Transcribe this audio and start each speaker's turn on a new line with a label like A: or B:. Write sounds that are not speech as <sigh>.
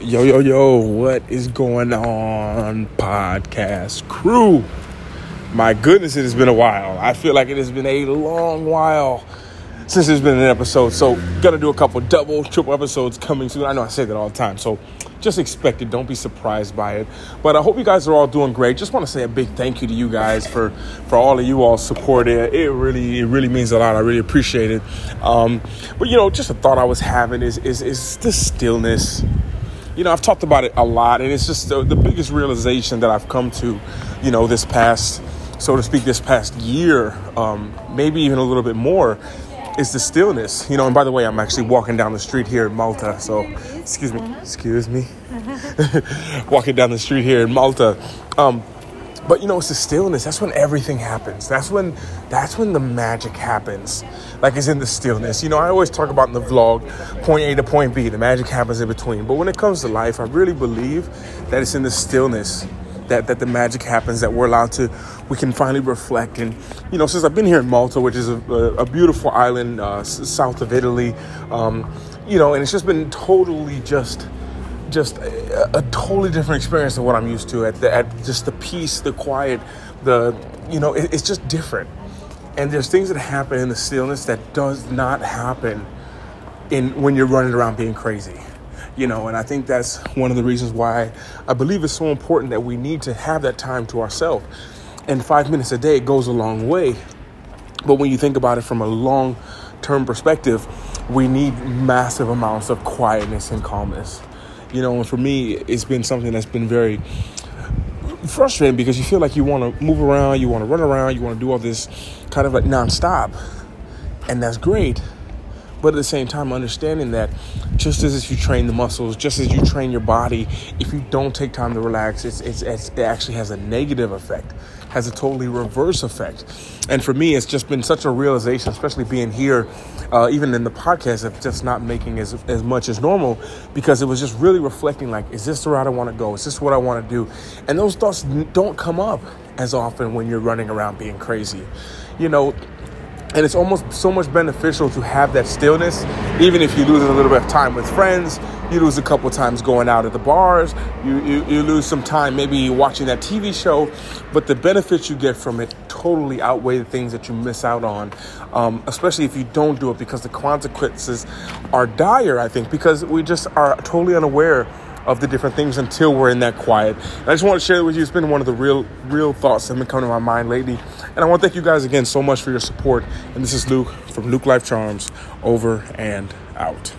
A: Yo, yo, yo, what is going on, podcast crew? My goodness, it has been a while. I feel like it has been a long while since there's been an episode. So, gonna do a couple double, triple episodes coming soon. I know I say that all the time. So, just expect it. Don't be surprised by it. But I hope you guys are all doing great. Just want to say a big thank you to you guys for for all of you all support. It, it really it really means a lot. I really appreciate it. Um, but you know, just a thought I was having is is is the stillness you know, I've talked about it a lot, and it's just the, the, biggest realization that I've come to, you know, this past, so to speak, this past year, um, maybe even a little bit more, is the stillness. You know, and by the way, I'm actually walking down the street here in Malta, so excuse me, excuse me, <laughs> walking down the street here in Malta. Um, but you know, it's the stillness. That's when everything happens. That's when that's when the magic happens. Like it's in the stillness. You know, I always talk about in the vlog, point A to point B. The magic happens in between. But when it comes to life, I really believe that it's in the stillness that, that the magic happens, that we're allowed to, we can finally reflect. And, you know, since I've been here in Malta, which is a, a, beautiful island uh, south of Italy, um, you know, and it's just been totally just just a, a, totally different experience than what I'm used to. At, the, at just the peace, the quiet, the you know, it, it's just different. And there's things that happen in the stillness that does not happen in when you're running around being crazy. You know, and I think that's one of the reasons why I believe it's so important that we need to have that time to ourselves. And five minutes a day goes a long way. But when you think about it from a long term perspective, we need massive amounts of quietness and calmness you know, and for me, it's been something that's been very frustrating because you feel like you want to move around, you want to run around, you want to do all this kind of like nonstop, and that's great. But at the same time, understanding that just as if you train the muscles, just as you train your body, if you don't take time to relax, it's, it's, it's, it actually has a negative effect, has a totally reverse effect. And for me, it's just been such a realization, especially being here, uh, even in the podcast, of just not making as, as much as normal, because it was just really reflecting like, is this the route I want to go? Is this what I want to do? And those thoughts don't come up as often when you're running around being crazy. You know, and it's almost so much beneficial to have that stillness even if you lose a little bit of time with friends you lose a couple times going out at the bars you, you, you lose some time maybe watching that tv show but the benefits you get from it totally outweigh the things that you miss out on um, especially if you don't do it because the consequences are dire i think because we just are totally unaware of the different things until we're in that quiet. And I just want to share it with you. It's been one of the real, real thoughts that have been coming to my mind lately. And I want to thank you guys again so much for your support. And this is Luke from Luke Life Charms, over and out.